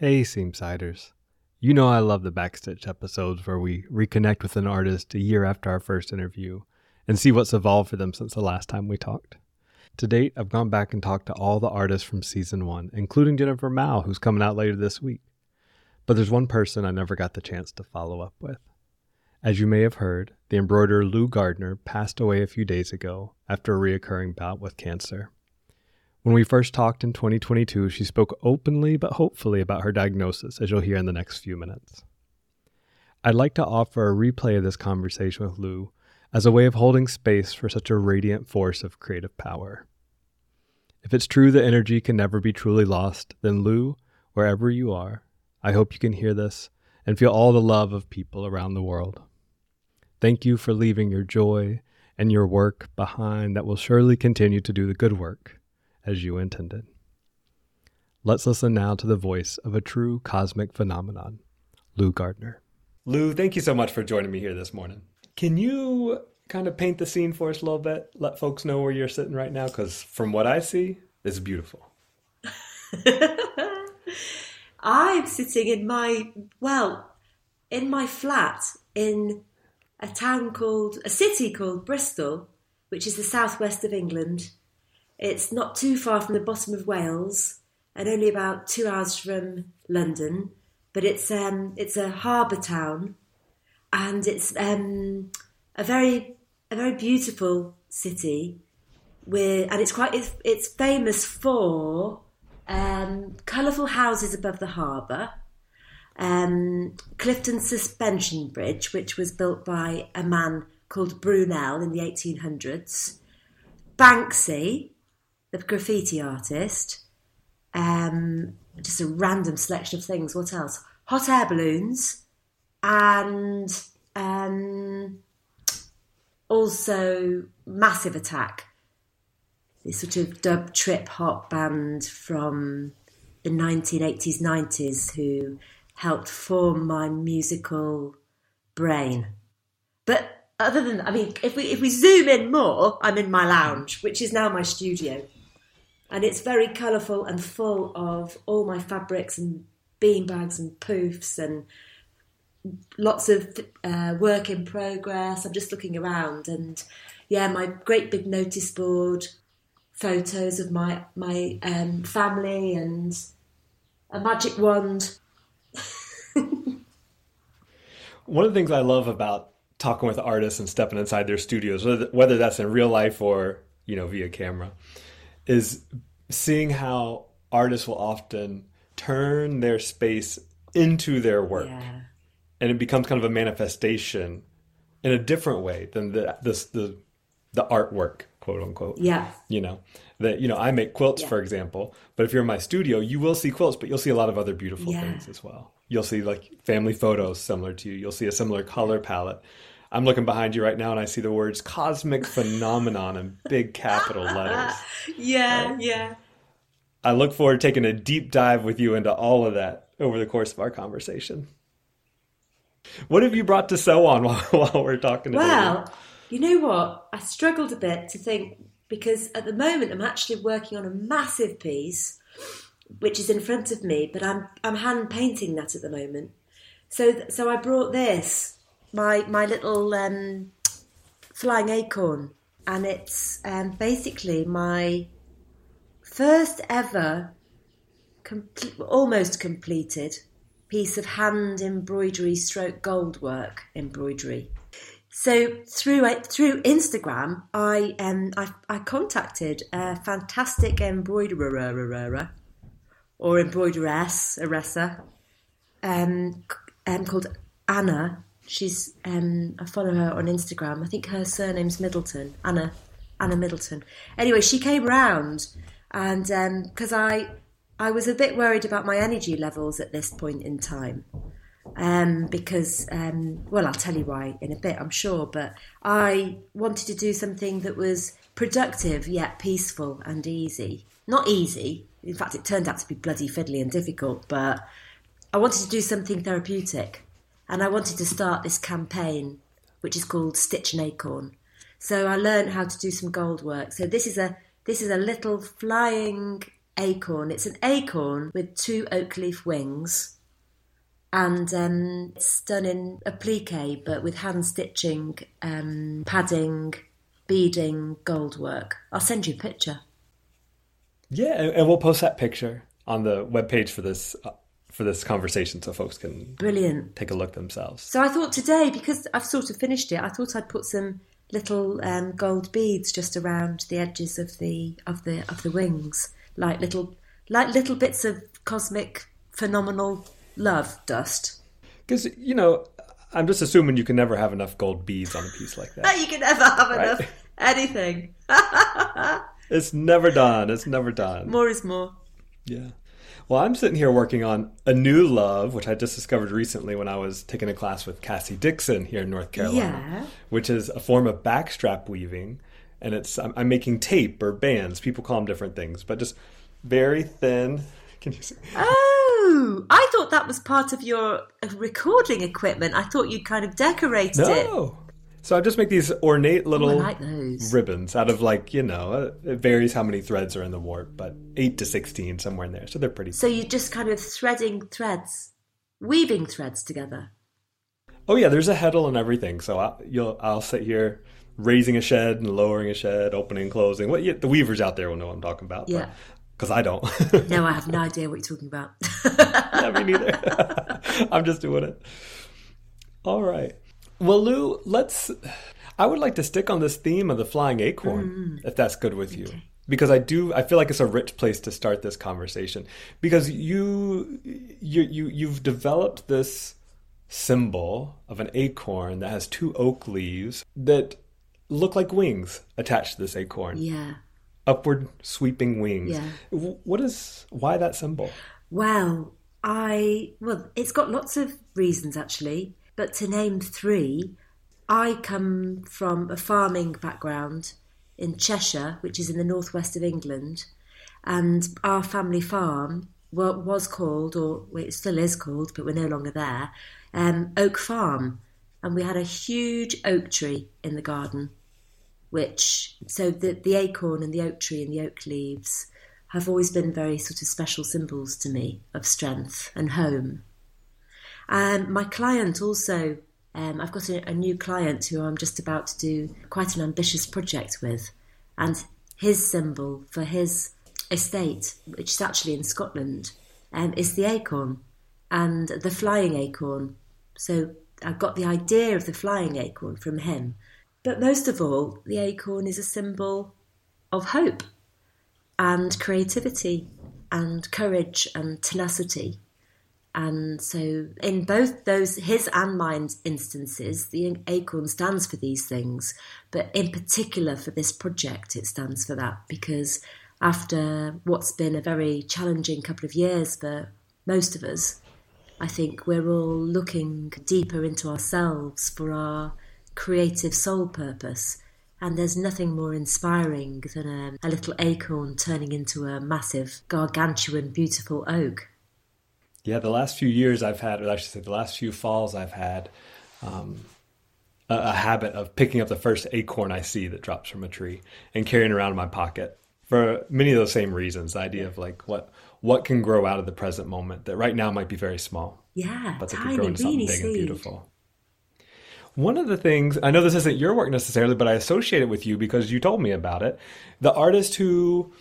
Hey, Seamsiders. You know I love the Backstitch episodes where we reconnect with an artist a year after our first interview and see what's evolved for them since the last time we talked. To date, I've gone back and talked to all the artists from season one, including Jennifer Mao, who's coming out later this week. But there's one person I never got the chance to follow up with. As you may have heard, the embroiderer Lou Gardiner passed away a few days ago after a reoccurring bout with cancer. When we first talked in 2022, she spoke openly but hopefully about her diagnosis, as you'll hear in the next few minutes. I'd like to offer a replay of this conversation with Lou as a way of holding space for such a radiant force of creative power. If it's true that energy can never be truly lost, then Lou, wherever you are, I hope you can hear this and feel all the love of people around the world. Thank you for leaving your joy and your work behind that will surely continue to do the good work as you intended. Let's listen now to the voice of a true cosmic phenomenon, Lou Gardiner. Lou, thank you so much for joining me here this morning. Can you kind of paint the scene for us a little bit? Let folks know where you're sitting right now, because from what I see, it's beautiful. I'm sitting in my, well, in my flat in a town called, a city called Bristol, which is the southwest of England. It's not too far from the bottom of Wales and only about two hours from London. But it's um, it's a harbour town, and it's um, a very a very beautiful city. With and it's quite it's, it's famous for um, colourful houses above the harbour. Um, Clifton Suspension Bridge, which was built by a man called Brunel in the 1800s. Banksy, the graffiti artist. Um, just a random selection of things. What else? Hot air balloons, and um, also Massive Attack, this sort of dub trip hop band from the 1980s, 90s who helped form my musical brain. But other than, I mean, if we if we zoom in more, I'm in my lounge, which is now my studio and it's very colourful and full of all my fabrics and bean bags and poofs and lots of uh, work in progress. I'm just looking around and yeah, my great big notice board, photos of my my um, family and a magic wand. One of the things I love about talking with artists and stepping inside their studios, whether that's in real life or you know via camera, is seeing how artists will often turn their space into their work. Yeah. And it becomes kind of a manifestation in a different way than the this the the artwork, quote unquote. Yeah. You know, that you know, I make quilts, yeah. for example. But if you're in my studio, you will see quilts, but you'll see a lot of other beautiful yeah. things as well. You'll see like family photos similar to you. You'll see a similar color palette. I'm looking behind you right now and I see the words cosmic phenomenon in big capital letters. yeah, right? yeah. I look forward to taking a deep dive with you into all of that over the course of our conversation. What have you brought to sew on while, while we're talking? Well, you know what? I struggled a bit to think because at the moment I'm actually working on a massive piece which is in front of me, but I'm I'm hand painting that at the moment. So so I brought this my my little um, flying acorn, and it's um, basically my first ever, almost completed piece of hand embroidery stroke gold work embroidery. So through through Instagram, I um I, I contacted a fantastic embroiderer or embroideress, Aressa, um, um called Anna She's um, I follow her on Instagram. I think her surname's Middleton, Anna Anna Middleton. Anyway, she came round, and because um, I I was a bit worried about my energy levels at this point in time. Um, because, um, well, I'll tell you why in a bit, I'm sure, but I wanted to do something that was productive yet peaceful and easy. Not easy, in fact, it turned out to be bloody fiddly and difficult, but I wanted to do something therapeutic and I wanted to start this campaign, which is called Stitch an Acorn. So I learned how to do some gold work. So this is a this is a little flying acorn. It's an acorn with two oak leaf wings, and um, it's done in applique, but with hand stitching, um, padding, beading, gold work. I'll send you a picture. Yeah, and we'll post that picture on the webpage for this uh, for this conversation, so folks can Brilliant. take a look themselves. So I thought today, because I've sort of finished it, I thought I'd put some little um, gold beads just around the edges of the of the of the wings, like little like little bits of cosmic phenomenal love dust. Because you know, I'm just assuming you can never have enough gold beads on a piece like that. You can never have Right. enough anything. It's never done. It's never done. more is more. Yeah. Well, I'm sitting here working on a new love, which I just discovered recently when I was taking a class with Cassie Dixon here in North Carolina, Yeah. which is a form of backstrap weaving, and it's I'm, I'm making tape or bands. People call them different things, but just very thin. Can you see? Oh, I thought that was part of your recording equipment. I thought you kind of decorated it. So I just make these ornate Oh, little like ribbons out of like you know it varies how many threads are in the warp, but eight to sixteen somewhere in there. So they're pretty. So you're just kind of threading threads, weaving threads together. Oh yeah, there's a heddle and everything. So I, you'll I'll sit here raising a shed and lowering a shed, opening and closing. What yeah, the weavers out there will know what I'm talking about. Yeah. Because I don't. No, I have no idea what you're talking about. yeah, me neither. I'm just doing it. All right. Well, Lou, let's. I would like to stick on this theme of the flying acorn, mm. if that's good with you. Because I do, I feel like it's a rich place to start this conversation. Because you, you, you, you've developed this symbol of an acorn that has two oak leaves that look like wings attached to this acorn, yeah. upward sweeping wings. Yeah. What is why that symbol? Well, I well, it's got lots of reasons actually, but to name three, I come from a farming background in Cheshire, which is in the northwest of England, and our family farm was called, or well, it still is called, but we're no longer there, um, Oak Farm, and we had a huge oak tree in the garden, which so the the acorn and the oak tree and the oak leaves have always been very sort of special symbols to me of strength and home. Um, my client also, um, I've got a, a new client who I'm just about to do quite an ambitious project with, and his symbol for his estate, which is actually in Scotland, um, is the acorn and the flying acorn. So I got the idea of the flying acorn from him. But most of all, the acorn is a symbol of hope and creativity and courage and tenacity. And so, in both those, his and mine instances, the acorn stands for these things. But in particular for this project, it stands for that because after what's been a very challenging couple of years for most of us, I think we're all looking deeper into ourselves for our creative soul purpose. And there's nothing more inspiring than a, a little acorn turning into a massive, gargantuan, beautiful oak. Yeah, the last few years I've had, or I should say, the last few falls I've had, um, a, a habit of picking up the first acorn I see that drops from a tree and carrying around in my pocket for many of those same reasons. The idea of like what what can grow out of the present moment that right now might be very small, Yeah, but that could grow into something big and beautiful. One of the things I know this isn't your work necessarily, but I associate it with you because you told me about it. The artist who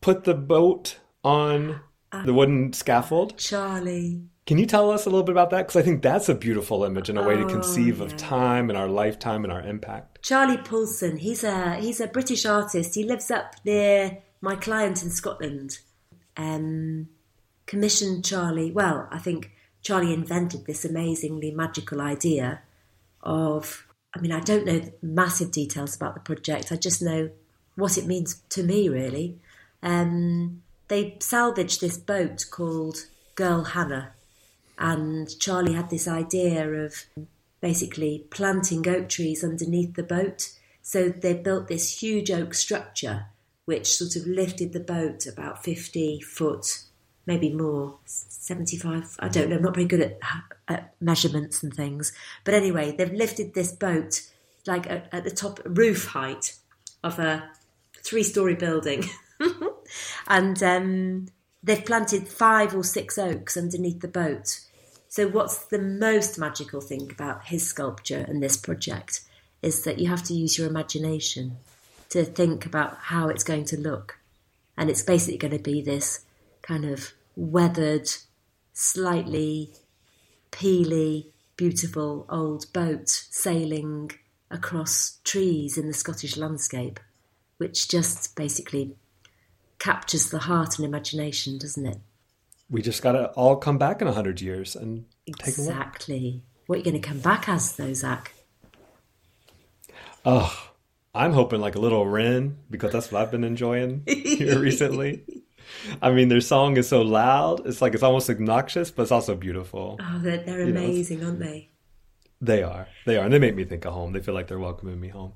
put the boat on. The wooden scaffold. Charlie. Can you tell us a little bit about that? Because I think that's a beautiful image and a way to Oh, conceive of time and our lifetime and our impact. Charlie Paulson. He's a he's a British artist. He lives up near my client in Scotland. Um, commissioned Charlie. Well, I think Charlie invented this amazingly magical idea of. I mean, I don't know massive details about the project. I just know what it means to me, really. Um, they salvaged this boat called Girl Hannah, and Charlie had this idea of basically planting oak trees underneath the boat. So they built this huge oak structure which sort of lifted the boat about 50 foot, maybe more, 75. I don't know, I'm not very good at, at measurements and things. But anyway, they've lifted this boat like at, at the top roof height of a three story building. and um, they've planted five or six oaks underneath the boat. So, what's the most magical thing about his sculpture and this project is that you have to use your imagination to think about how it's going to look. And it's basically going to be this kind of weathered, slightly peely, beautiful old boat sailing across trees in the Scottish landscape, which just basically captures the heart and imagination, doesn't it? We just got to all come back in a hundred years and take exactly. What are you going to come back as, though, Zach? Oh, I'm hoping like a little wren because that's what I've been enjoying here recently. I mean, their song is so loud; it's like it's almost obnoxious, but it's also beautiful. Oh, they're, they're amazing, know, aren't they? They are. They are, and they make me think of home. They feel like they're welcoming me home.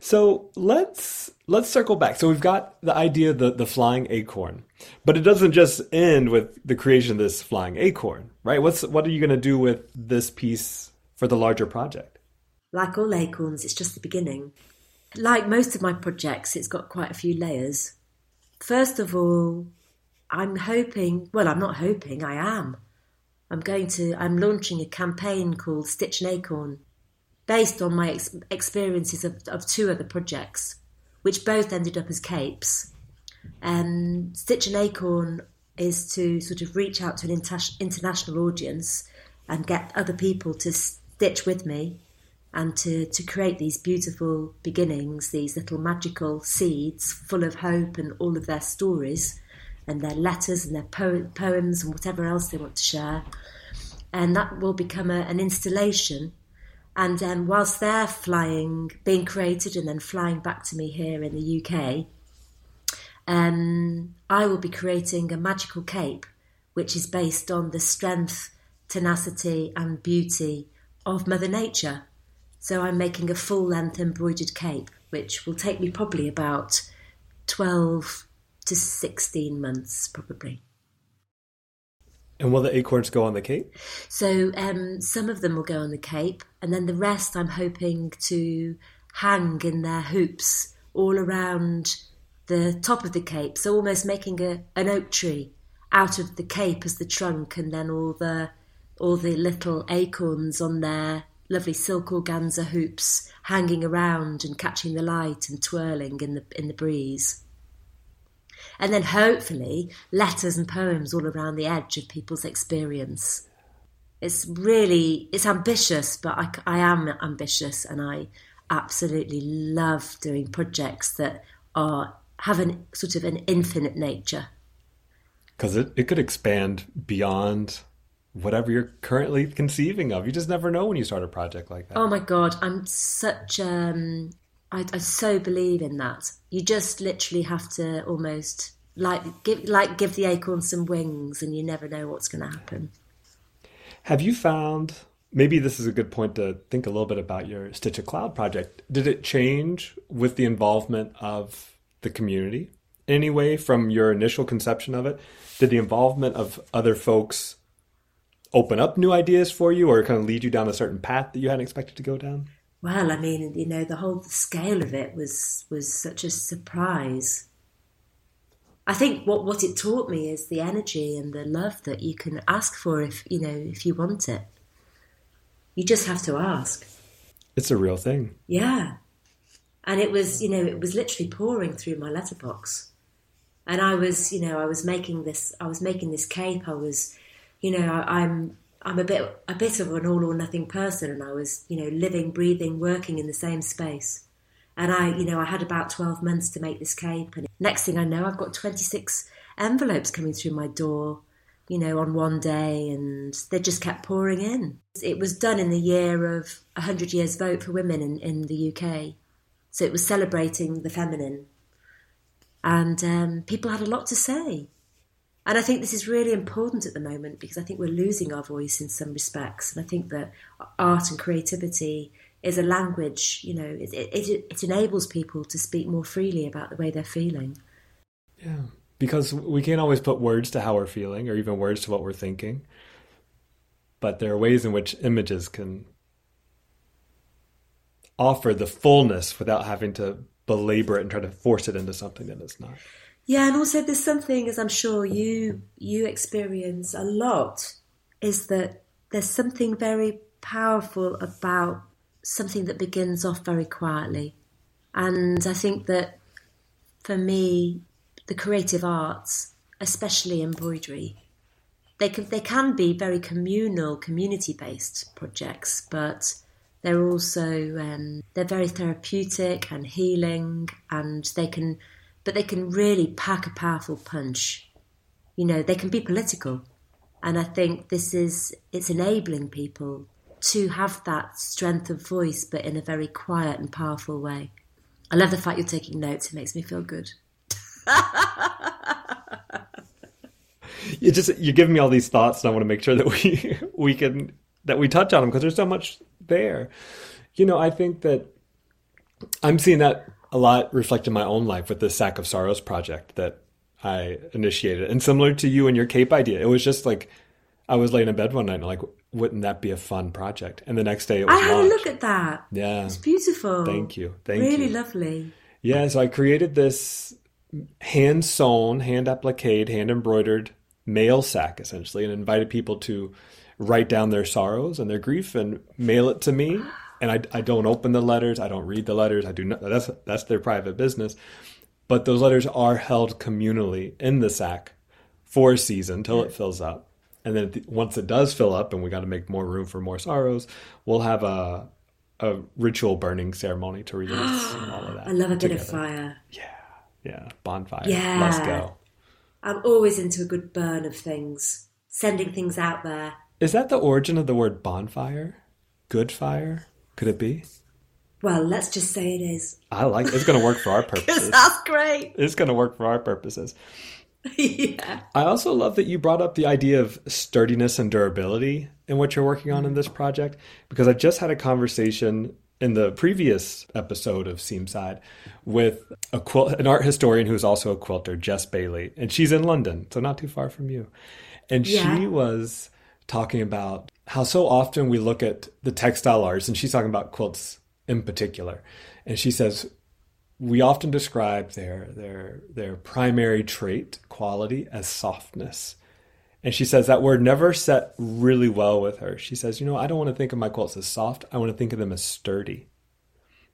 So let's let's circle back. So we've got the idea of the, the flying acorn, but it doesn't just end with the creation of this flying acorn, right? What's what are you going to do with this piece for the larger project? Like all acorns, it's just the beginning. Like most of my projects, it's got quite a few layers. First of all, I'm hoping. Well, I'm not hoping. I am. I'm going to. I'm launching a campaign called Stitch an Acorn based on my ex- experiences of, of, two other projects, which both ended up as capes. Um, Stitch an Acorn is to sort of reach out to an inter- international audience and get other people to stitch with me and to, to create these beautiful beginnings, these little magical seeds full of hope and all of their stories and their letters and their po- poems and whatever else they want to share. And that will become a, an installation and um, whilst they're flying, being created and then flying back to me here in the UK, um, I will be creating a magical cape, which is based on the strength, tenacity, and beauty of Mother Nature. So I'm making a full length embroidered cape, which will take me probably about 12 to 16 months, probably. And will the acorns go on the cape? So um, some of them will go on the cape, and then the rest I'm hoping to hang in their hoops all around the top of the cape. So almost making a, an oak tree out of the cape as the trunk, and then all the all the little acorns on their lovely silk organza hoops hanging around and catching the light and twirling in the in the breeze and then hopefully letters and poems all around the edge of people's experience. It's really it's ambitious, but I, I am ambitious, and I absolutely love doing projects that are have an sort of an infinite nature. Because it, it could expand beyond whatever you're currently conceiving of. You just never know when you start a project like that. Oh my god, I'm such um I, I so believe in that. You just literally have to almost like give like give the acorn some wings, and you never know what's going to happen. Have you found? Maybe this is a good point to think a little bit about your Stitch a Cloud project. Did it change with the involvement of the community in any way from your initial conception of it? Did the involvement of other folks open up new ideas for you or kind of lead you down a certain path that you hadn't expected to go down? Well, I mean, you know, the whole scale of it was was such a surprise. I think what what it taught me is the energy and the love that you can ask for if you know if you want it. You just have to ask. It's a real thing. Yeah, and it was you know it was literally pouring through my letterbox, and I was you know I was making this I was making this cape. I was, you know, I, I'm I'm a bit a bit of an all or nothing person, and I was you know living, breathing, working in the same space. And I, you know, I had about 12 months to make this cape. And next thing I know, I've got 26 envelopes coming through my door, you know, on one day, and they just kept pouring in. It was done in the year of 100 Years Vote for Women in, in the UK. So it was celebrating the feminine. And um, people had a lot to say. And I think this is really important at the moment because I think we're losing our voice in some respects. And I think that art and creativity is a language, you know, it, it, it enables people to speak more freely about the way they're feeling. Yeah, because we can't always put words to how we're feeling or even words to what we're thinking. But there are ways in which images can offer the fullness without having to belabor it and try to force it into something that it's not. Yeah, and also there's something, as I'm sure you you experience a lot, is that there's something very powerful about something that begins off very quietly, and I think that for me, the creative arts, especially embroidery, they can they can be very communal, community based projects, but they're also um, they're very therapeutic and healing, and they can but they can really pack a powerful punch. You know, they can be political. And I think this is, it's enabling people to have that strength of voice, but in a very quiet and powerful way. I love the fact you're taking notes. It makes me feel good. you just you're giving me all these thoughts, and I want to make sure that we we can that we touch on them because there's so much there. You know, I think that I'm seeing that a lot reflect in my own life with the Sack of Sorrows project that I initiated. And similar to you and your cape idea, it was just like I was laying in bed one night and like, wouldn't that be a fun project? And the next day it was I had launched. a look at that. Yeah. It's beautiful. Thank you. Thank really you. Really lovely. Yeah, so I created this hand sewn, hand appliqued, hand embroidered mail sack essentially and invited people to write down their sorrows and their grief and mail it to me and I, I don't open the letters. I don't read the letters. I do not. That's that's their private business. But those letters are held communally in the sack for a season until it fills up. And then once it does fill up, and we got to make more room for more sorrows, we'll have a a ritual burning ceremony to release and all of that. I love a together. bit of fire. Yeah, yeah, bonfire. Yeah. let's go. I'm always into a good burn of things, sending things out there. Is that the origin of the word bonfire? Good fire? Could it be? Well, let's just say it is. I like it. It's going to work for our purposes. that's great. It's going to work for our purposes. yeah. I also love that you brought up the idea of sturdiness and durability in what you're working on in this project because I just had a conversation in the previous episode of Seamside with a quilt, an art historian who's also a quilter, Jess Bailey, and she's in London, so not too far from you. And Yeah. she was talking about how so often we look at the textile arts, and she's talking about quilts in particular, and she says we often describe their their their primary trait quality as softness. And she says that word never set really well with her. She says, you know, I don't want to think of my quilts as soft. I want to think of them as sturdy.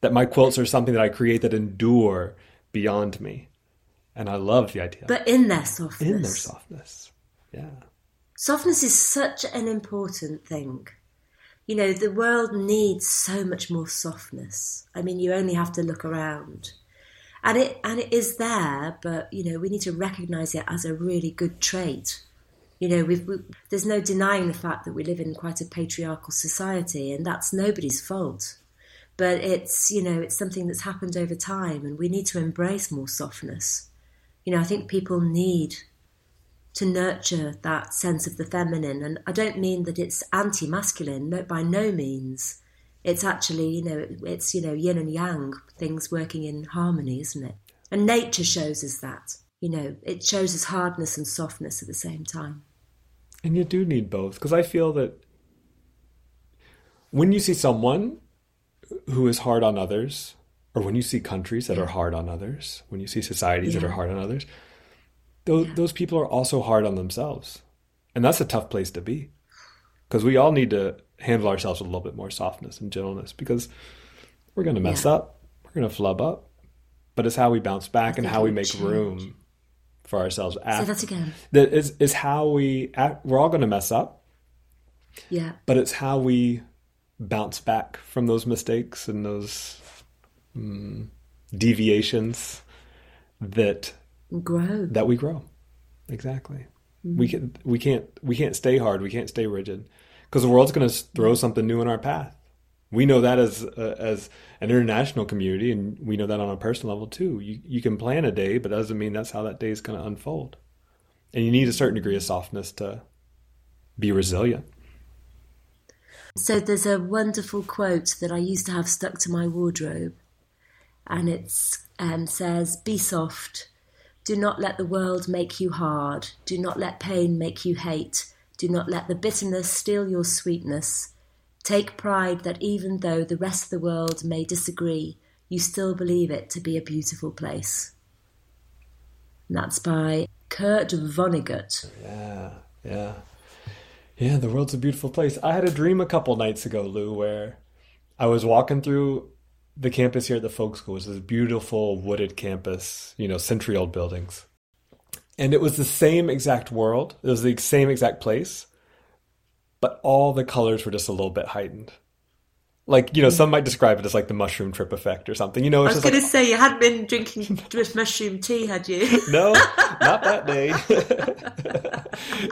That my quilts are something that I create that endure beyond me. And I love the idea. But in their softness. in their softness. Yeah. Softness is such an important thing. You know, the world needs so much more softness. I mean, you only have to look around. And it and it is there, but you know, we need to recognize it as a really good trait. You know, we, there's no denying the fact that we live in quite a patriarchal society, and that's nobody's fault. But it's you know, it's something that's happened over time, and we need to embrace more softness. You know, I think people need to nurture that sense of the feminine. And I don't mean that it's anti masculine, no, by no means. It's actually, you know, it's, you know, yin and yang, things working in harmony, isn't it? And nature shows us that. You know, it shows us hardness and softness at the same time. And you do need both because I feel that when you see someone who is hard on others, or when you see countries that are hard on others, when you see societies that are hard on others, those, those people are also hard on themselves. And that's a tough place to be because we all need to handle ourselves with a little bit more softness and gentleness because we're going to mess Yeah. up, we're going to flub up, but it's how we bounce back and how we make change. room for ourselves after that again. that is is how we act, we're all going to mess up Yeah. but it's how we bounce back from those mistakes and those mm, deviations that grow. that we grow. Exactly. We can we can't we can't stay hard. We can't stay rigid. Because the world's going to throw something new in our path. We know that as uh, as an international community and we know that on a personal level too. You you can plan a day but that doesn't mean that's how that day is going to unfold. And you need a certain degree of softness to be resilient. So there's a wonderful quote that I used to have stuck to my wardrobe, and it um, says, "Be soft. Do not let the world make you hard. Do not let pain make you hate. Do not let the bitterness steal your sweetness. Take pride that even though the rest of the world may disagree, you still believe it to be a beautiful place." And that's by Kurt Vonnegut. Yeah, yeah. Yeah, the world's a beautiful place. I had a dream a couple nights ago, Lou, where I was walking through the campus here at the folk school. It's this beautiful wooded campus, you know, century old buildings. And it was the same exact world. It was the same exact place, but all the colors were just a little bit heightened. Like, you know, some might describe it as like the mushroom trip effect or something. You know, I was going like, to say, you hadn't been drinking mushroom tea, had you? no, not that day.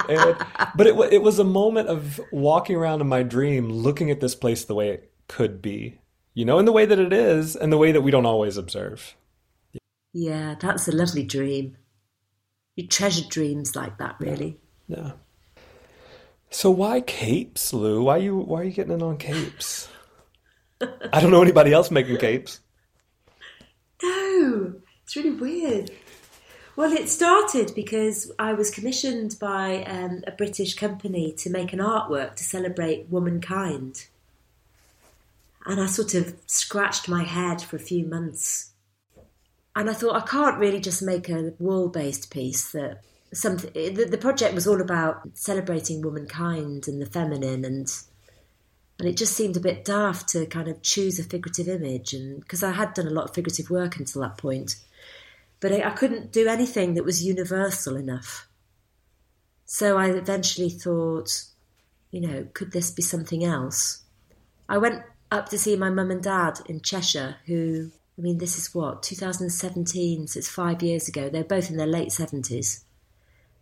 and, but it, it was a moment of walking around in my dream, looking at this place the way it could be, you know, in the way that it is, and the way that we don't always observe. yeah, that's a lovely dream. You treasure dreams like that, really. Yeah. So why capes, Lou? Why you why are you getting in on capes? I don't know anybody else making capes. No, it's really weird. Well, it started because I was commissioned by um, a British company to make an artwork to celebrate womankind. And I sort of scratched my head for a few months. And I thought, I can't really just make a wall based piece that something. The, the project was all about celebrating womankind and the feminine and and it just seemed a bit daft to kind of choose a figurative image and because i had done a lot of figurative work until that point but I, I couldn't do anything that was universal enough so i eventually thought you know could this be something else i went up to see my mum and dad in cheshire who i mean this is what 2017 so it's five years ago they're both in their late 70s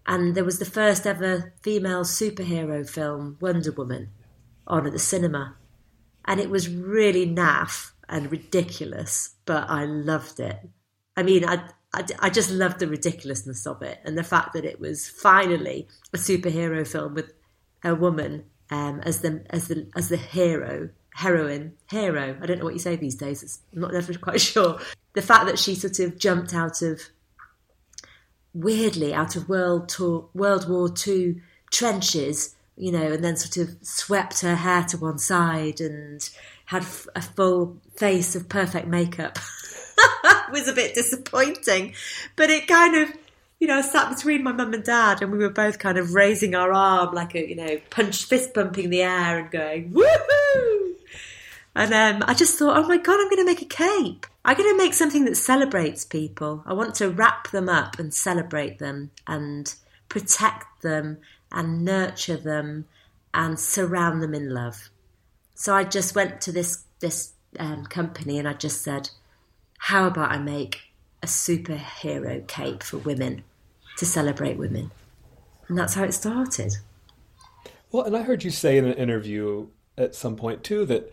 and there was the first ever female superhero film wonder woman on at the cinema. And it was really naff and ridiculous, but I loved it. I mean, I, I, just loved the ridiculousness of it and the fact that it was finally a superhero film with a woman um, as the as the as the hero heroine hero. I don't know what you say these days. It's, I'm not never quite sure. The fact that she sort of jumped out of weirdly out of World Tour, World War Two trenches you know, and then sort of swept her hair to one side and had f- a full face of perfect makeup. was a bit disappointing, but it kind of, you know, I sat between my mum and dad, and we were both kind of raising our arm like a, you know, punch fist bumping the air and going woohoo. And um, I just thought, oh my god, I'm going to make a cape. I'm going to make something that celebrates people. I want to wrap them up and celebrate them and protect them and nurture them and surround them in love. So I just went to this this um, company and I just said, "How about I make a superhero cape for women to celebrate women?" And that's how it started. Well, and I heard you say in an interview at some point too that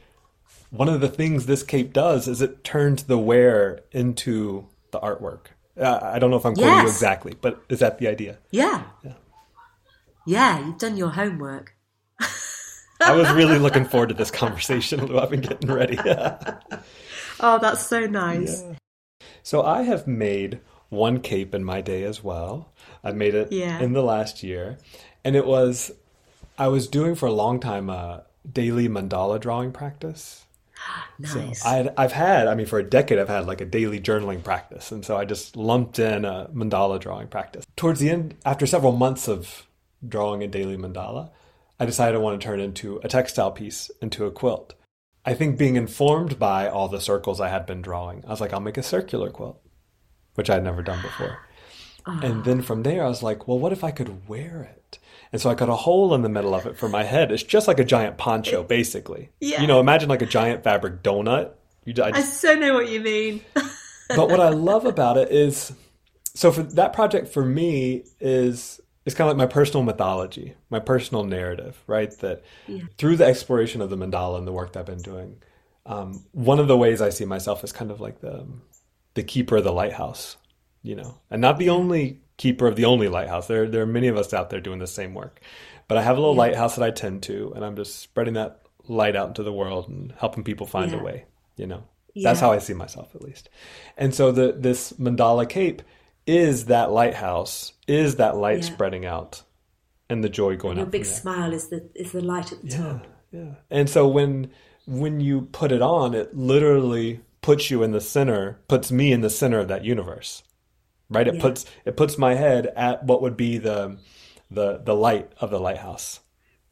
one of the things this cape does is it turns the wear into the artwork. Uh, I don't know if I'm quoting you exactly, but is that the idea? Yeah. Yeah. Yeah, you've done your homework. I was really looking forward to this conversation, Lou. I've been getting ready. Oh, that's so nice. so I have made one cape in my day as well. I've made it Yeah. in the last year, and it was I was doing for a long time a daily mandala drawing practice. Nice. I, I've had, I mean, for a decade, I've had like a daily journaling practice. And so I just lumped in a mandala drawing practice. Towards the end, after several months of drawing a daily mandala, I decided I want to turn it into a textile piece, into a quilt. I think being informed by all the circles I had been drawing, I was like, I'll make a circular quilt, which I had never done before. And then from there, I was like, well, what if I could wear it? And so I cut a hole in the middle of it for my head. It's just like a giant poncho, basically. Yeah. You know, imagine like a giant fabric donut. You, I I so know what you mean. but what I love about it is, so for that project for me is it's kind of like my personal mythology, my personal narrative, right? That through the exploration of the mandala and the work that I've been doing, um, one of the ways I see myself is kind of like the the keeper of the lighthouse, you know, and not the only keeper of the only lighthouse. There there are many of us out there doing the same work, but I have a little lighthouse that I tend to, and I'm just spreading that light out into the world and helping people find Yeah. a way, you know. That's how I see myself, at least. And so the this mandala cape is that lighthouse, is that light Yeah. spreading out, and the joy going Your out. big from there. smile is the is the light at the Yeah, top. yeah. And so when when you put it on, it literally puts you in the center, puts me in the center of that universe, right? It Yeah. puts it puts my head at what would be the the the light of the lighthouse,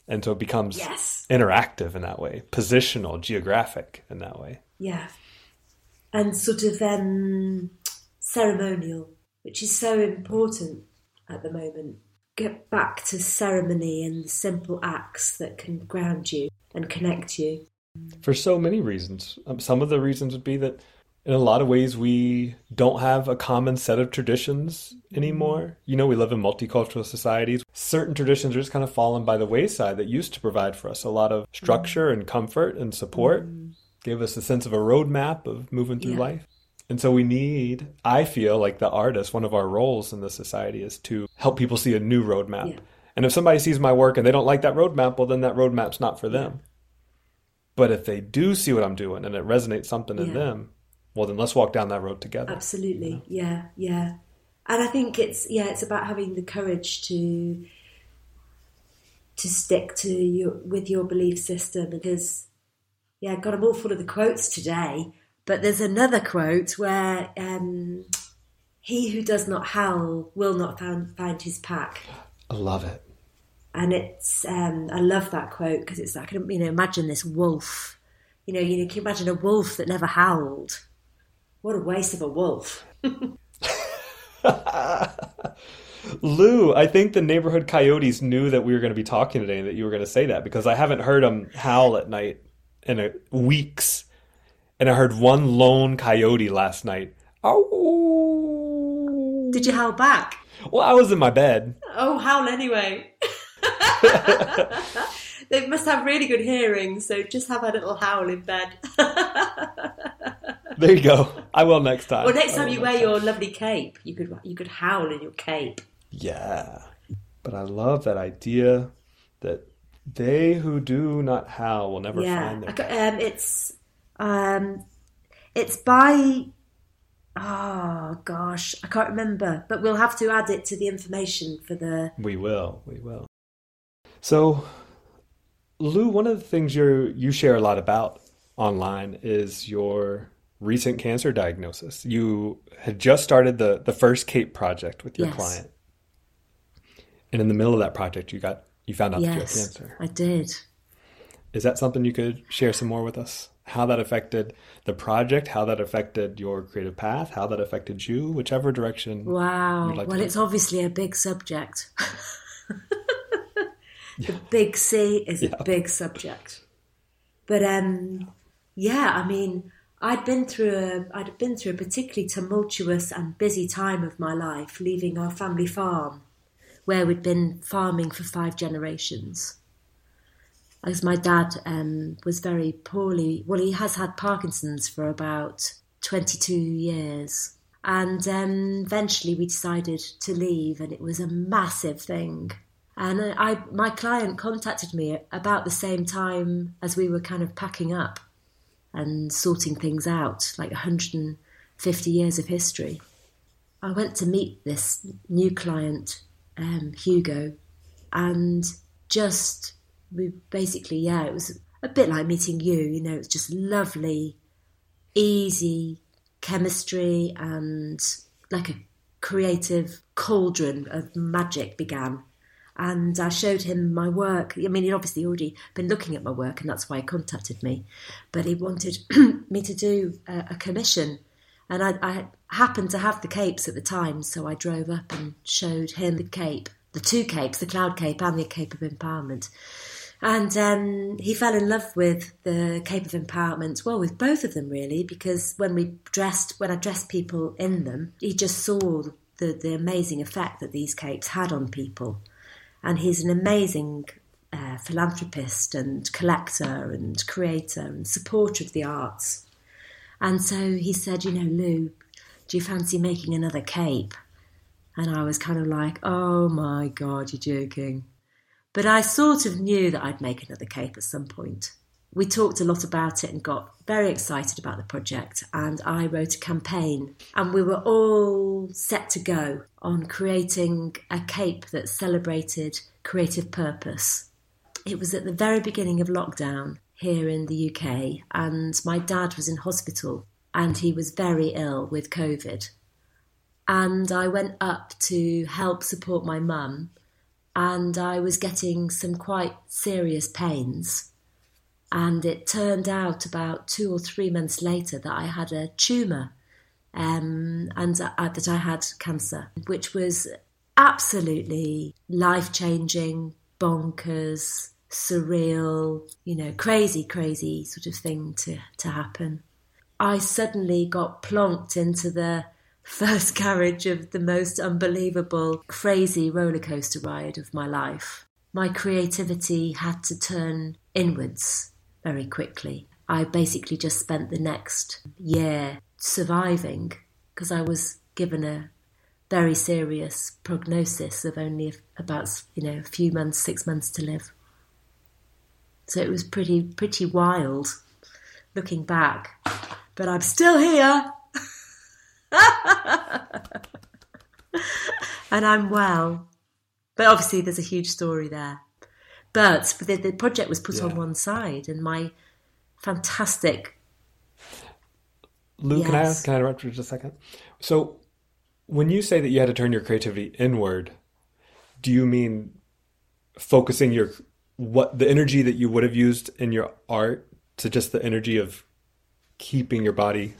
and so it becomes Yes. interactive in that way, positional, geographic in that way. Yeah. And sort of um, ceremonial, which is so important at the moment. Get back to ceremony and the simple acts that can ground you and connect you. for so many reasons. Um, some of the reasons would be that in a lot of ways we don't have a common set of traditions anymore. You know, we live in multicultural societies. Certain traditions are just kind of fallen by the wayside that used to provide for us a lot of structure and comfort and support, mm-hmm. gave us a sense of a roadmap of moving through Yeah. life. And so we need, I feel like the artist, one of our roles in the society is to help people see a new roadmap. Yeah. And if somebody sees my work and they don't like that roadmap, well, then that roadmap's not for them. But if they do see what I'm doing and it resonates something in them, well, then let's walk down that road together. Absolutely. Yeah, yeah. And I think it's yeah, it's about having the courage to to stick to your with your belief system because yeah, God, I'm all full of the quotes today. But there's another quote where um, he who does not howl will not find, find his pack. I love it. and it's um, I love that quote because it's like you know imagine this wolf, you know you know can imagine a wolf that never howled? What a waste of a wolf. Lou, I think the neighborhood coyotes knew that we were going to be talking today and that you were going to say that because I haven't heard them howl at night in a, weeks. And I heard one lone coyote last night. Oh. Did you howl back? Well, I was in my bed. Oh, howl anyway. they must have really good hearing, so just have a little howl in bed. There you go. I will next time. well, next time you wear time. your lovely cape, you could you could howl in your cape. Yeah. But I love that idea that they who do not howl will never yeah, find their ca- um, it's um, it's by oh gosh, I can't remember, but we'll have to add it to the information for the We will. We will. So, Lou, one of the things you you share a lot about online is your recent cancer diagnosis. You had just started the the first Cape project with your Yes. client, and in the middle of that project, you got you found out that you had cancer. I did. Is that something you could share some more with us? How that affected the project, how that affected your creative path, how that affected you, whichever direction. Wow. Like well, it's obviously a big subject. the big C is Yeah. a big subject. But um, yeah, I mean, I'd been through a I'd been through a particularly tumultuous and busy time of my life, leaving our family farm, where we'd been farming for five generations. As my dad um, was very poorly, well, he has had Parkinson's for about twenty-two years, and um, eventually we decided to leave, and it was a massive thing. And I, my client contacted me about the same time as we were kind of packing up and sorting things out, like 150 years of history. I went to meet this new client, um, Hugo, and just we basically, yeah, it was a bit like meeting you. You know, it's just lovely, easy chemistry and like a creative cauldron of magic began. And I showed him my work. I mean, he'd obviously already been looking at my work, and that's why he contacted me. But he wanted me to do a, a commission. And I, I happened to have the capes at the time, so I drove up and showed him the cape, the two capes, the cloud cape and the cape of empowerment. And um, he fell in love with the Cape of Empowerment, well, with both of them really, because when we dressed, when I dressed people in them, he just saw the, the amazing effect that these capes had on people. And he's an amazing uh, philanthropist and collector and creator and supporter of the arts. And so he said, You know, Lou, do you fancy making another cape? And I was kind of like, Oh my God, you're joking. But I sort of knew that I'd make another cape at some point. We talked a lot about it and got very excited about the project. And I wrote a campaign, and we were all set to go on creating a cape that celebrated creative purpose. It was at the very beginning of lockdown here in the UK, and my dad was in hospital and he was very ill with COVID. and I went up to help support my mum, and I was getting some quite serious pains. And it turned out about two or three months later that I had a tumour um, and uh, that I had cancer, which was absolutely life changing, bonkers, surreal, you know, crazy, crazy sort of thing to, to happen. I suddenly got plonked into the first carriage of the most unbelievable, crazy roller coaster ride of my life. My creativity had to turn inwards very quickly. I basically just spent the next year surviving because I was given a very serious prognosis of only about you know a few months, six months to live. So it was pretty pretty wild looking back, but I'm still here. and I'm well. But obviously, there's a huge story there. But the, the project was put yeah. on one side, and my fantastic. Lou, yes. can I ask, can I interrupt for just a second? So, when you say that you had to turn your creativity inward, do you mean focusing your what the energy that you would have used in your art to just the energy of keeping your body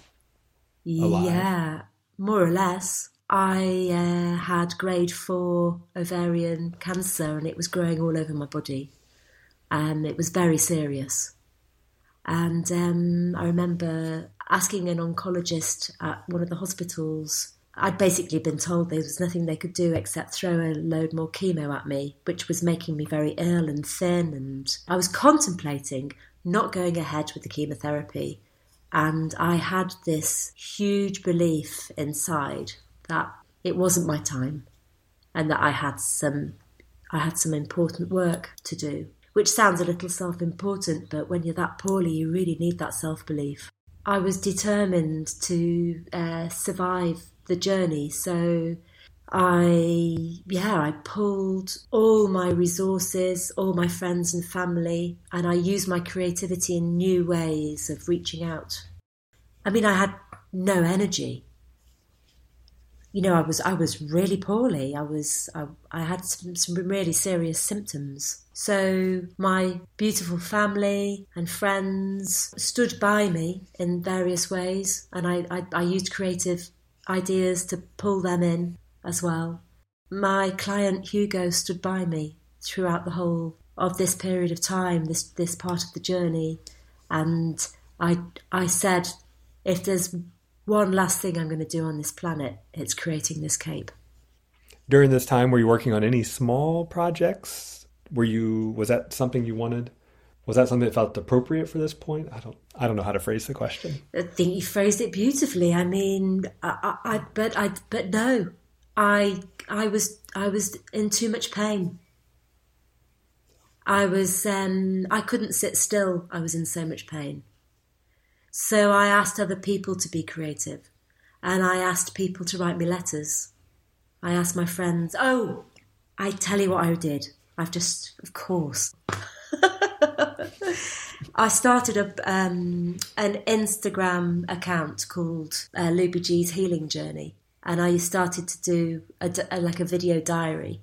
alive? Yeah, more or less. I uh, had grade four ovarian cancer and it was growing all over my body. And it was very serious. And um, I remember asking an oncologist at one of the hospitals. I'd basically been told there was nothing they could do except throw a load more chemo at me, which was making me very ill and thin. And I was contemplating not going ahead with the chemotherapy and I had this huge belief inside that it wasn't my time and that I had some I had some important work to do. Which sounds a little self important, but when you're that poorly, you really need that self belief. I was determined to uh, survive the journey, so I, yeah, I pulled all my resources, all my friends and family, and I used my creativity in new ways of reaching out. I mean, I had no energy. You know, I was I was really poorly. I was I, I had some, some really serious symptoms. So my beautiful family and friends stood by me in various ways, and I, I, I used creative ideas to pull them in as well. My client Hugo stood by me throughout the whole of this period of time, this this part of the journey, and I I said, if there's one last thing I'm going to do on this planet, it's creating this cape. During this time, were you working on any small projects? Were you was that something you wanted? Was that something that felt appropriate for this point? I don't I don't know how to phrase the question. I think you phrased it beautifully. I mean, I, I, I but I but no, I I was I was in too much pain. I was um, I couldn't sit still. I was in so much pain. So I asked other people to be creative, and I asked people to write me letters. I asked my friends. Oh, I tell you what I did. I've just, of course. I started a, um, an Instagram account called uh, Luby G's Healing Journey, and I started to do a, a, like a video diary.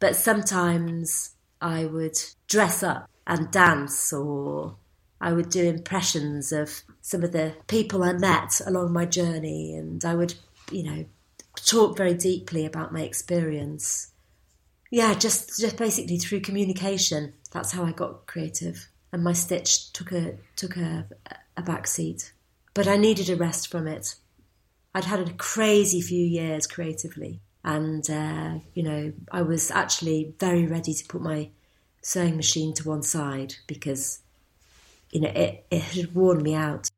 But sometimes I would dress up and dance, or I would do impressions of some of the people I met along my journey, and I would, you know, talk very deeply about my experience. Yeah, just just basically through communication. That's how I got creative, and my stitch took a took a, a back seat. But I needed a rest from it. I'd had a crazy few years creatively, and uh, you know I was actually very ready to put my sewing machine to one side because you know it, it had worn me out.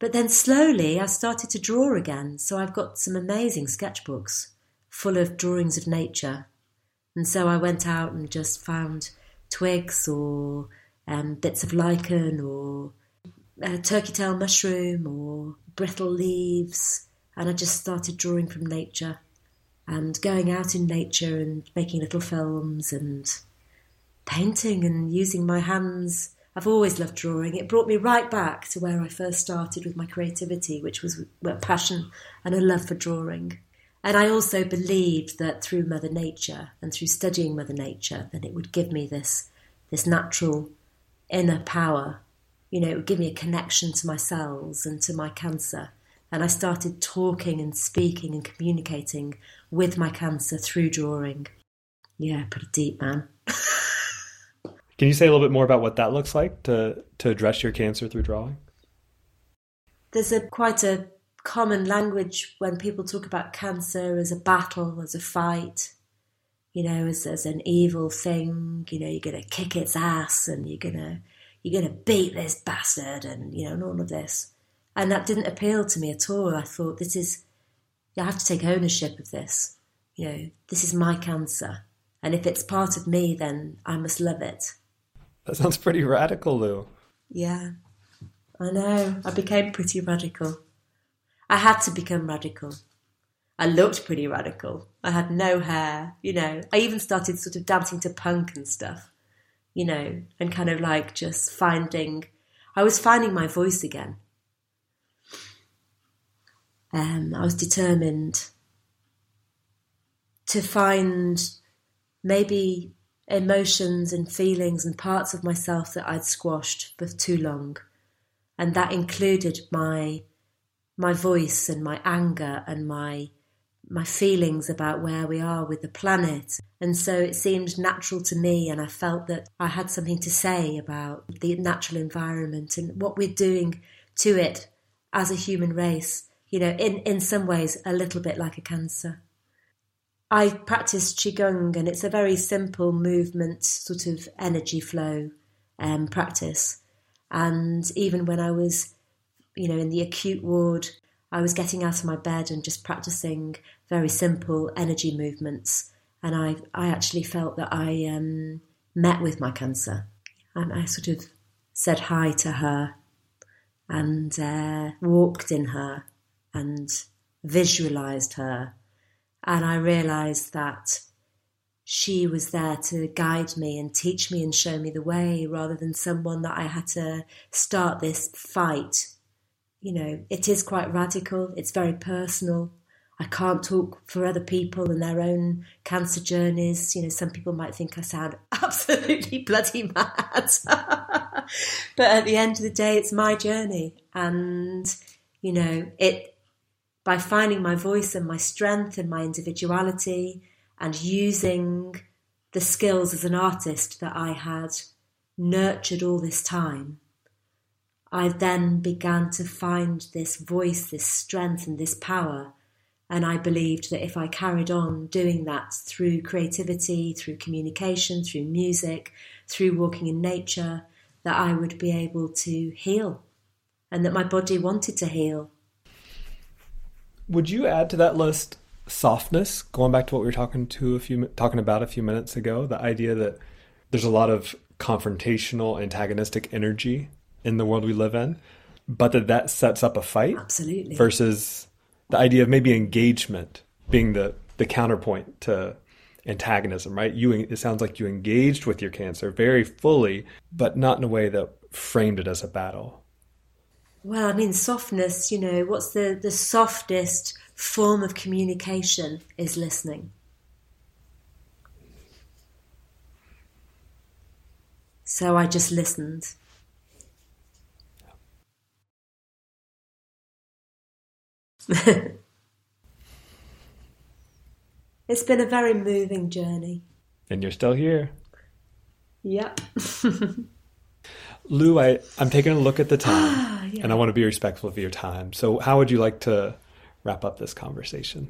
But then slowly I started to draw again, so I've got some amazing sketchbooks full of drawings of nature. And so I went out and just found twigs or um, bits of lichen or a turkey tail mushroom or brittle leaves and I just started drawing from nature and going out in nature and making little films and painting and using my hands. I've always loved drawing. It brought me right back to where I first started with my creativity, which was a passion and a love for drawing. And I also believed that through Mother Nature and through studying Mother Nature, that it would give me this this natural inner power. You know, it would give me a connection to my cells and to my cancer. And I started talking and speaking and communicating with my cancer through drawing. Yeah, pretty deep, man. Can you say a little bit more about what that looks like to to address your cancer through drawing? There's a quite a common language when people talk about cancer as a battle, as a fight, you know, as, as an evil thing. You know, you're gonna kick its ass and you're gonna you're gonna beat this bastard and you know, and all of this. And that didn't appeal to me at all. I thought this is I have to take ownership of this. You know, this is my cancer. And if it's part of me, then I must love it. That sounds pretty radical, Lou. Yeah, I know. I became pretty radical. I had to become radical. I looked pretty radical. I had no hair, you know. I even started sort of dancing to punk and stuff, you know, and kind of like just finding, I was finding my voice again. Um, I was determined to find maybe emotions and feelings and parts of myself that I'd squashed for too long. And that included my my voice and my anger and my my feelings about where we are with the planet. And so it seemed natural to me and I felt that I had something to say about the natural environment and what we're doing to it as a human race, you know, in, in some ways a little bit like a cancer. I practice Qigong, and it's a very simple movement, sort of energy flow um, practice. And even when I was, you know, in the acute ward, I was getting out of my bed and just practicing very simple energy movements. And I, I actually felt that I um, met with my cancer. And I sort of said hi to her and uh, walked in her and visualized her and I realized that she was there to guide me and teach me and show me the way rather than someone that I had to start this fight. You know, it is quite radical, it's very personal. I can't talk for other people and their own cancer journeys. You know, some people might think I sound absolutely bloody mad. but at the end of the day, it's my journey. And, you know, it by finding my voice and my strength and my individuality and using the skills as an artist that I had nurtured all this time, I then began to find this voice, this strength, and this power. And I believed that if I carried on doing that through creativity, through communication, through music, through walking in nature, that I would be able to heal and that my body wanted to heal would you add to that list softness? Going back to what we were talking to a few talking about a few minutes ago, the idea that there's a lot of confrontational, antagonistic energy in the world we live in, but that that sets up a fight. Absolutely. Versus the idea of maybe engagement being the the counterpoint to antagonism, right? You it sounds like you engaged with your cancer very fully, but not in a way that framed it as a battle. Well, I mean, softness, you know, what's the, the softest form of communication is listening. So I just listened. it's been a very moving journey. And you're still here. Yep. Lou, I, I'm taking a look at the time yeah. and I want to be respectful of your time. So, how would you like to wrap up this conversation?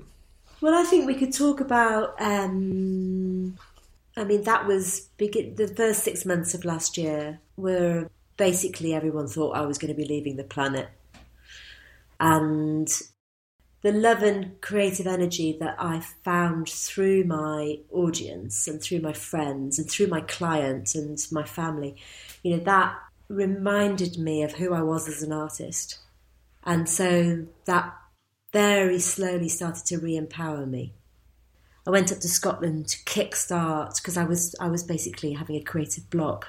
Well, I think we could talk about. Um, I mean, that was begin- the first six months of last year were basically everyone thought I was going to be leaving the planet. And the love and creative energy that I found through my audience and through my friends and through my clients and my family, you know, that reminded me of who I was as an artist. And so that very slowly started to re empower me. I went up to Scotland to kickstart because I was I was basically having a creative block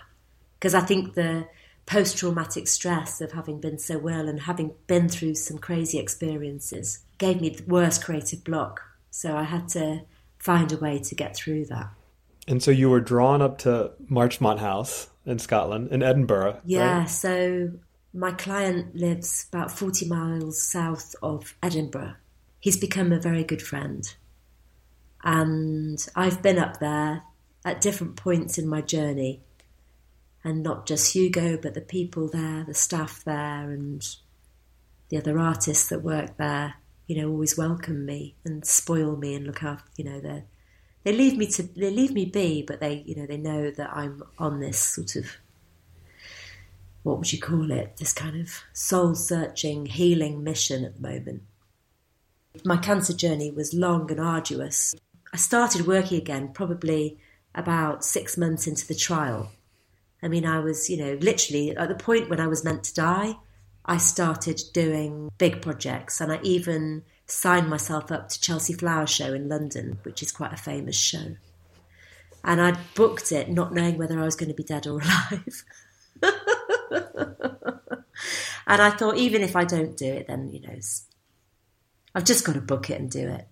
because I think the post traumatic stress of having been so well and having been through some crazy experiences gave me the worst creative block. So I had to find a way to get through that. And so you were drawn up to Marchmont House in Scotland, in Edinburgh. Yeah, right? so my client lives about 40 miles south of Edinburgh. He's become a very good friend. And I've been up there at different points in my journey. And not just Hugo, but the people there, the staff there, and the other artists that work there, you know, always welcome me and spoil me and look after, you know, they they leave me to they leave me be, but they you know they know that I'm on this sort of what would you call it? This kind of soul searching, healing mission at the moment. My cancer journey was long and arduous. I started working again probably about six months into the trial. I mean, I was, you know, literally at the point when I was meant to die, I started doing big projects and I even signed myself up to Chelsea Flower Show in London, which is quite a famous show. And I booked it not knowing whether I was going to be dead or alive. and I thought, even if I don't do it, then, you know, I've just got to book it and do it.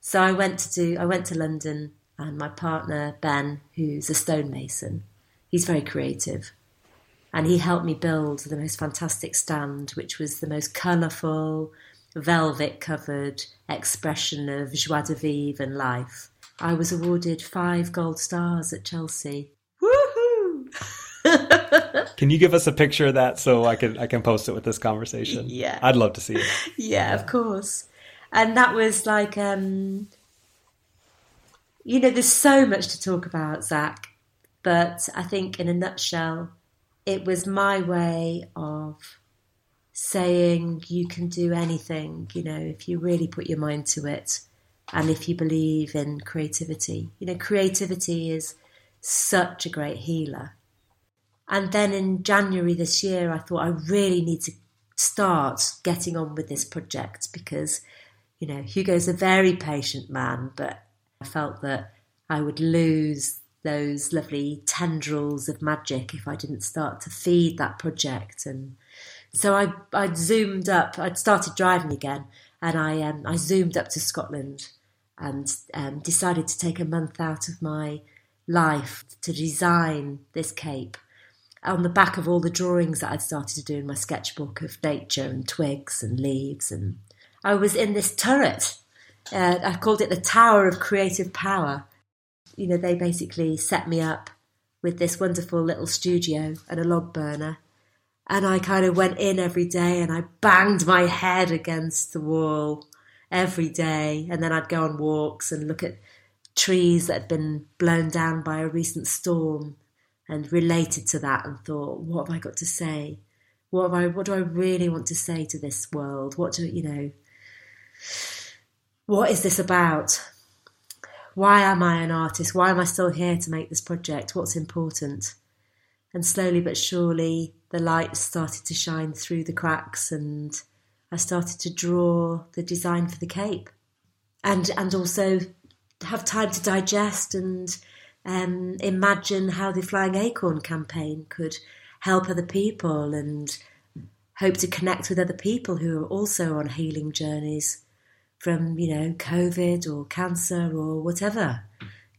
So I went to do, I went to London and my partner, Ben, who's a stonemason, he's very creative. And he helped me build the most fantastic stand, which was the most colourful, velvet covered expression of joie de vivre and life. I was awarded five gold stars at Chelsea. Woohoo! can you give us a picture of that so I can I can post it with this conversation? Yeah. I'd love to see it. Yeah, yeah. of course. And that was like um you know, there's so much to talk about, Zach, but I think in a nutshell, it was my way of saying you can do anything, you know, if you really put your mind to it and if you believe in creativity. You know, creativity is such a great healer. And then in January this year, I thought I really need to start getting on with this project because, you know, Hugo's a very patient man, but I felt that I would lose those lovely tendrils of magic if I didn't start to feed that project and so I I zoomed up. I'd started driving again, and I um, I zoomed up to Scotland, and um, decided to take a month out of my life to design this cape on the back of all the drawings that I'd started to do in my sketchbook of nature and twigs and leaves. And I was in this turret. Uh, I called it the Tower of Creative Power. You know, they basically set me up with this wonderful little studio and a log burner and I kind of went in every day and I banged my head against the wall every day. And then I'd go on walks and look at trees that had been blown down by a recent storm and related to that and thought, what have I got to say? What have I what do I really want to say to this world? What do you know? What is this about? Why am I an artist? Why am I still here to make this project? What's important? And slowly but surely the light started to shine through the cracks and I started to draw the design for the cape. And and also have time to digest and um, imagine how the Flying Acorn campaign could help other people and hope to connect with other people who are also on healing journeys from you know COVID or cancer or whatever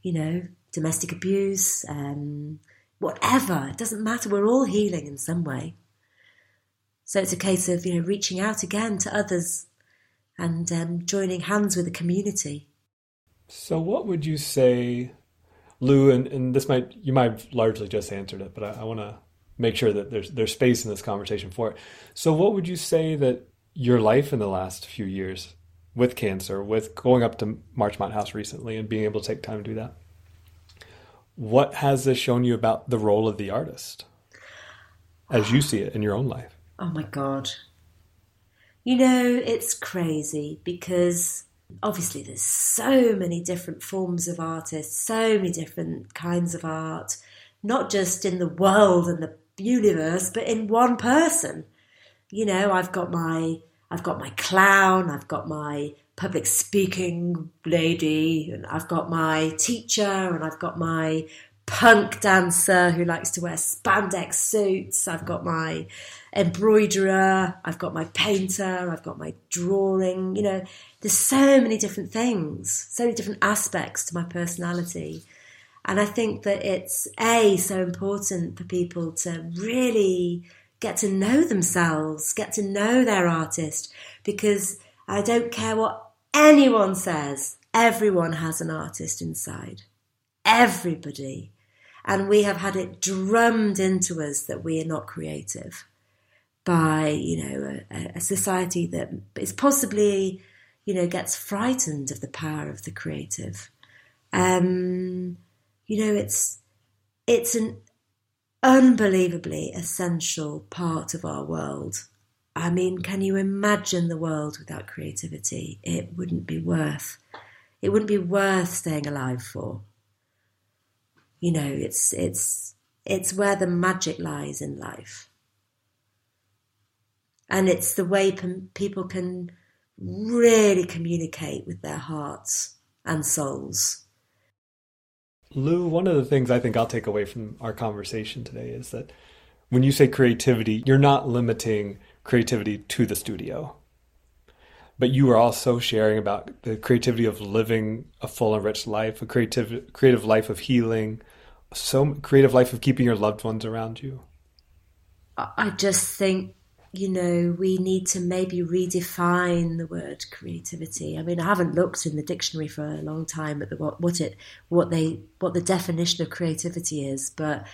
you know domestic abuse um, whatever. It doesn't matter. We're all healing in some way. So it's a case of, you know, reaching out again to others and um, joining hands with the community. So what would you say, Lou, and, and this might, you might have largely just answered it, but I, I want to make sure that there's, there's space in this conversation for it. So what would you say that your life in the last few years with cancer, with going up to Marchmont House recently and being able to take time to do that, what has this shown you about the role of the artist as you see it in your own life? Oh my God. You know, it's crazy because obviously there's so many different forms of artists, so many different kinds of art, not just in the world and the universe, but in one person. You know, I've got my I've got my clown, I've got my public speaking lady, and I've got my teacher, and I've got my punk dancer who likes to wear spandex suits. I've got my embroiderer. I've got my painter. I've got my drawing. You know, there's so many different things, so many different aspects to my personality. And I think that it's A, so important for people to really get to know themselves, get to know their artist, because I don't care what anyone says, everyone has an artist inside. Everybody. And we have had it drummed into us that we are not creative by, you know, a, a society that is possibly, you know, gets frightened of the power of the creative. Um, you know, it's it's an unbelievably essential part of our world. I mean, can you imagine the world without creativity? It wouldn't be worth it wouldn't be worth staying alive for. You know, it's it's it's where the magic lies in life. And it's the way people can really communicate with their hearts and souls Lou, one of the things I think I'll take away from our conversation today is that when you say creativity, you're not limiting creativity to the studio. But you are also sharing about the creativity of living a full and rich life, a creative creative life of healing, so creative life of keeping your loved ones around you. I just think you know, we need to maybe redefine the word creativity. I mean, I haven't looked in the dictionary for a long time at the, what, what it what they what the definition of creativity is, but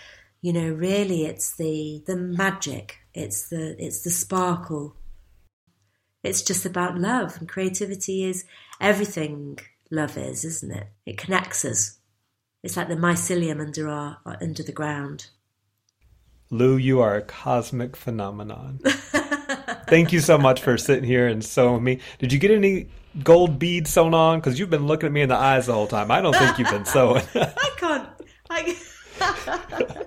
you know, really, it's the the magic. It's the it's the sparkle. It's just about love, and creativity is everything. Love is, isn't it? It connects us. It's like the mycelium under our under the ground. Lou, you are a cosmic phenomenon. Thank you so much for sitting here and sewing me. Did you get any gold beads sewn on? Because you've been looking at me in the eyes the whole time. I don't think you've been sewing. I can't. I,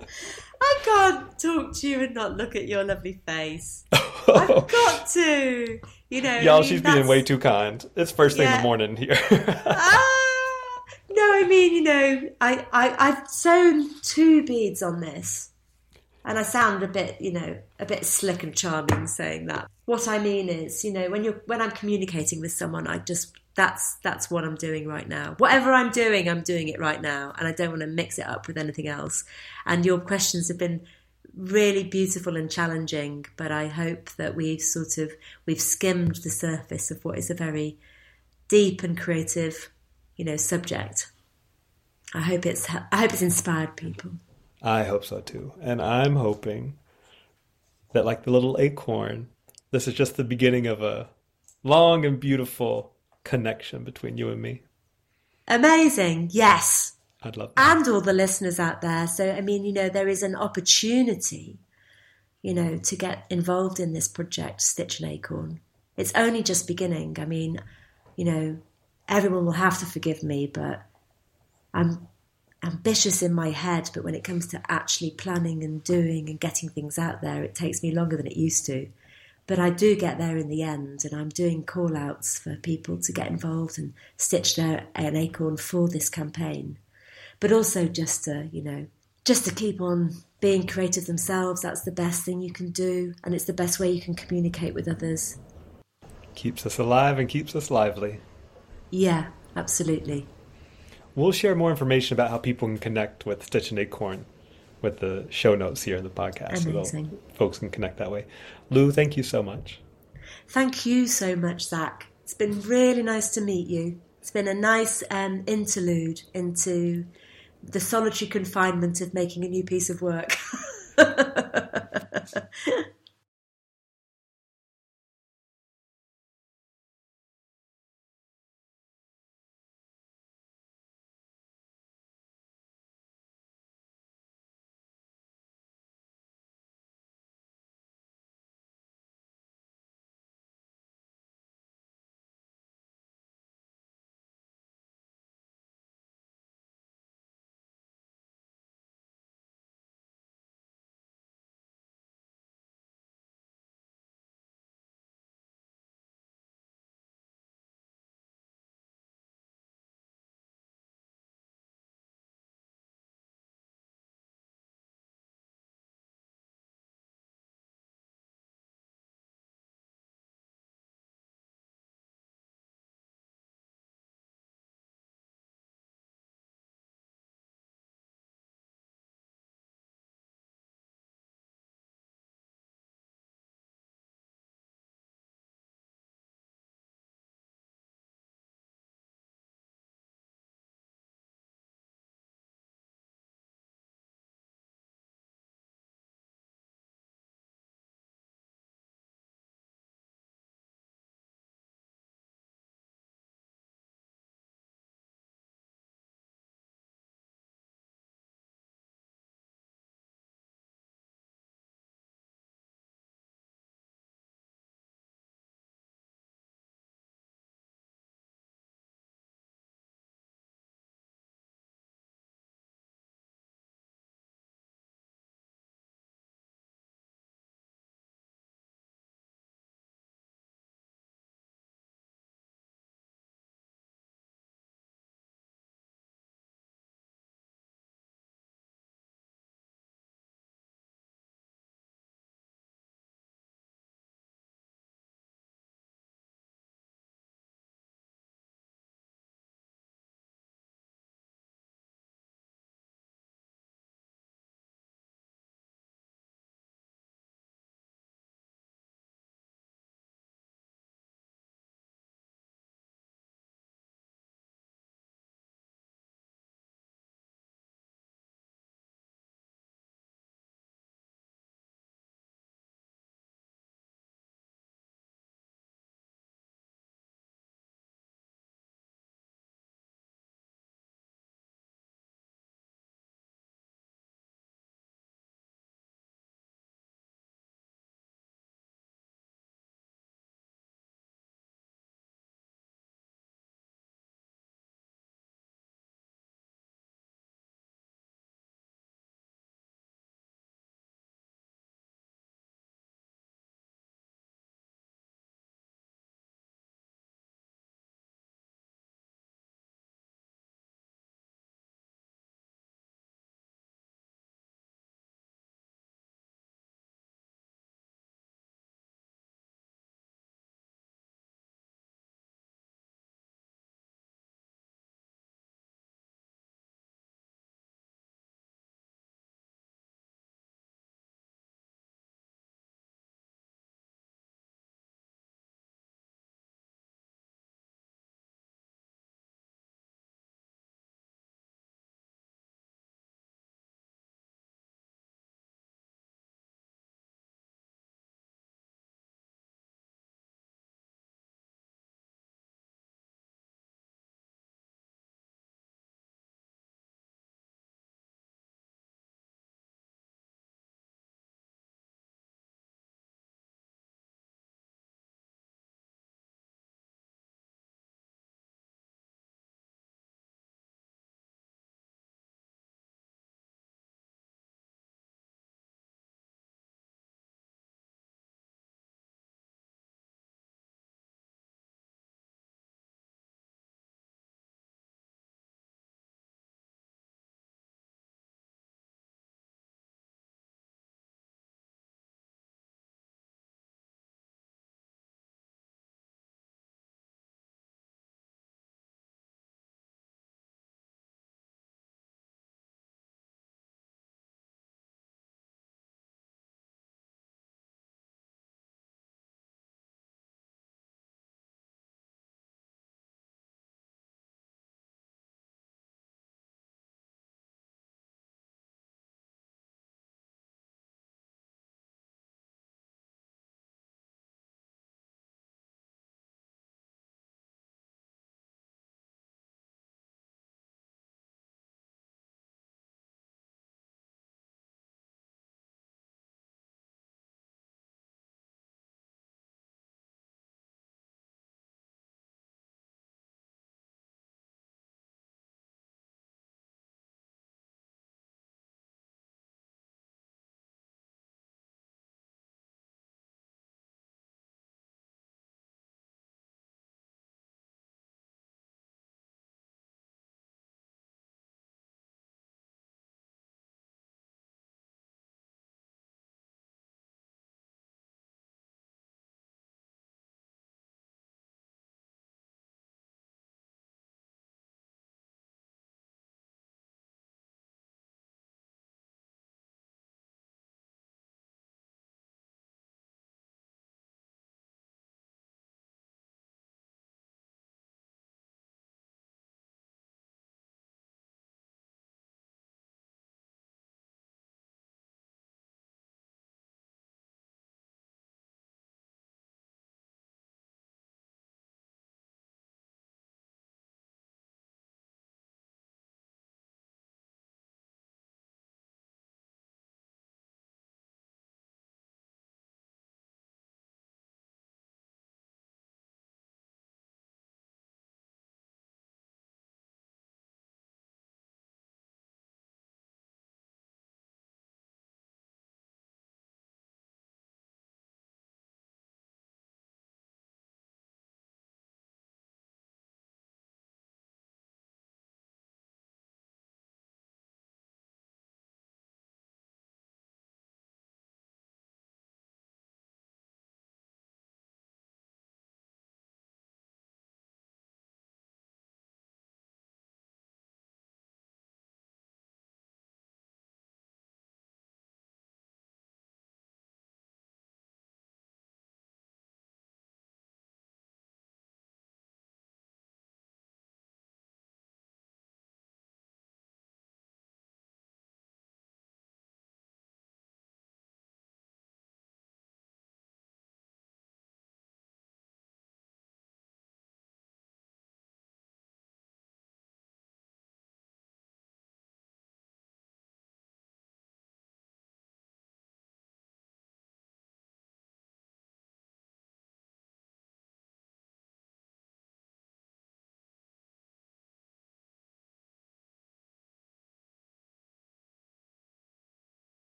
I can't talk to you and not look at your lovely face. I've got to. You know, y'all. I mean, she's that's... being way too kind. It's first thing yeah. in the morning here. ah, no, I mean, you know, I, I I've sewn two beads on this and I sound a bit, you know, a bit slick and charming saying that. What I mean is, you know, when you're when I'm communicating with someone, I just that's that's what I'm doing right now. Whatever I'm doing, I'm doing it right now, and I don't want to mix it up with anything else. And your questions have been really beautiful and challenging, but I hope that we've sort of we've skimmed the surface of what is a very deep and creative, you know, subject. I hope it's I hope it's inspired people. I hope so too. And I'm hoping that, like the little acorn, this is just the beginning of a long and beautiful connection between you and me. Amazing. Yes. I'd love that. And all the listeners out there. So, I mean, you know, there is an opportunity, you know, to get involved in this project, Stitch and Acorn. It's only just beginning. I mean, you know, everyone will have to forgive me, but I'm ambitious in my head, but when it comes to actually planning and doing and getting things out there, it takes me longer than it used to. But I do get there in the end, and I'm doing call outs for people to get involved and stitch their an acorn for this campaign. But also just to, you know, just to keep on being creative themselves. That's the best thing you can do, and it's the best way you can communicate with others. Keeps us alive and keeps us lively. Yeah, absolutely. We'll share more information about how people can connect with Stitch and Acorn with the show notes here in the podcast. Amazing. So folks can connect that way. Lou, thank you so much. Thank you so much, Zach. It's been really nice to meet you. It's been a nice um, interlude into the solitary confinement of making a new piece of work.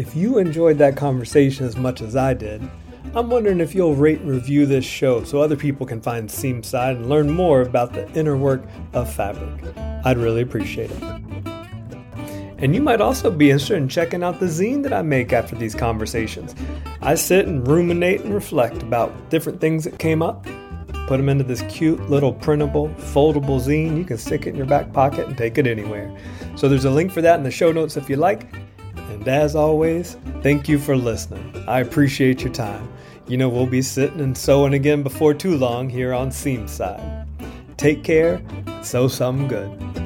If you enjoyed that conversation as much as I did, I'm wondering if you'll rate and review this show so other people can find Seamside and learn more about the inner work of fabric. I'd really appreciate it. And you might also be interested in checking out the zine that I make after these conversations. I sit and ruminate and reflect about different things that came up, put them into this cute little printable, foldable zine. You can stick it in your back pocket and take it anywhere. So there's a link for that in the show notes if you like. And as always, thank you for listening. I appreciate your time. You know, we'll be sitting and sewing again before too long here on Seamside. Take care, sew some good.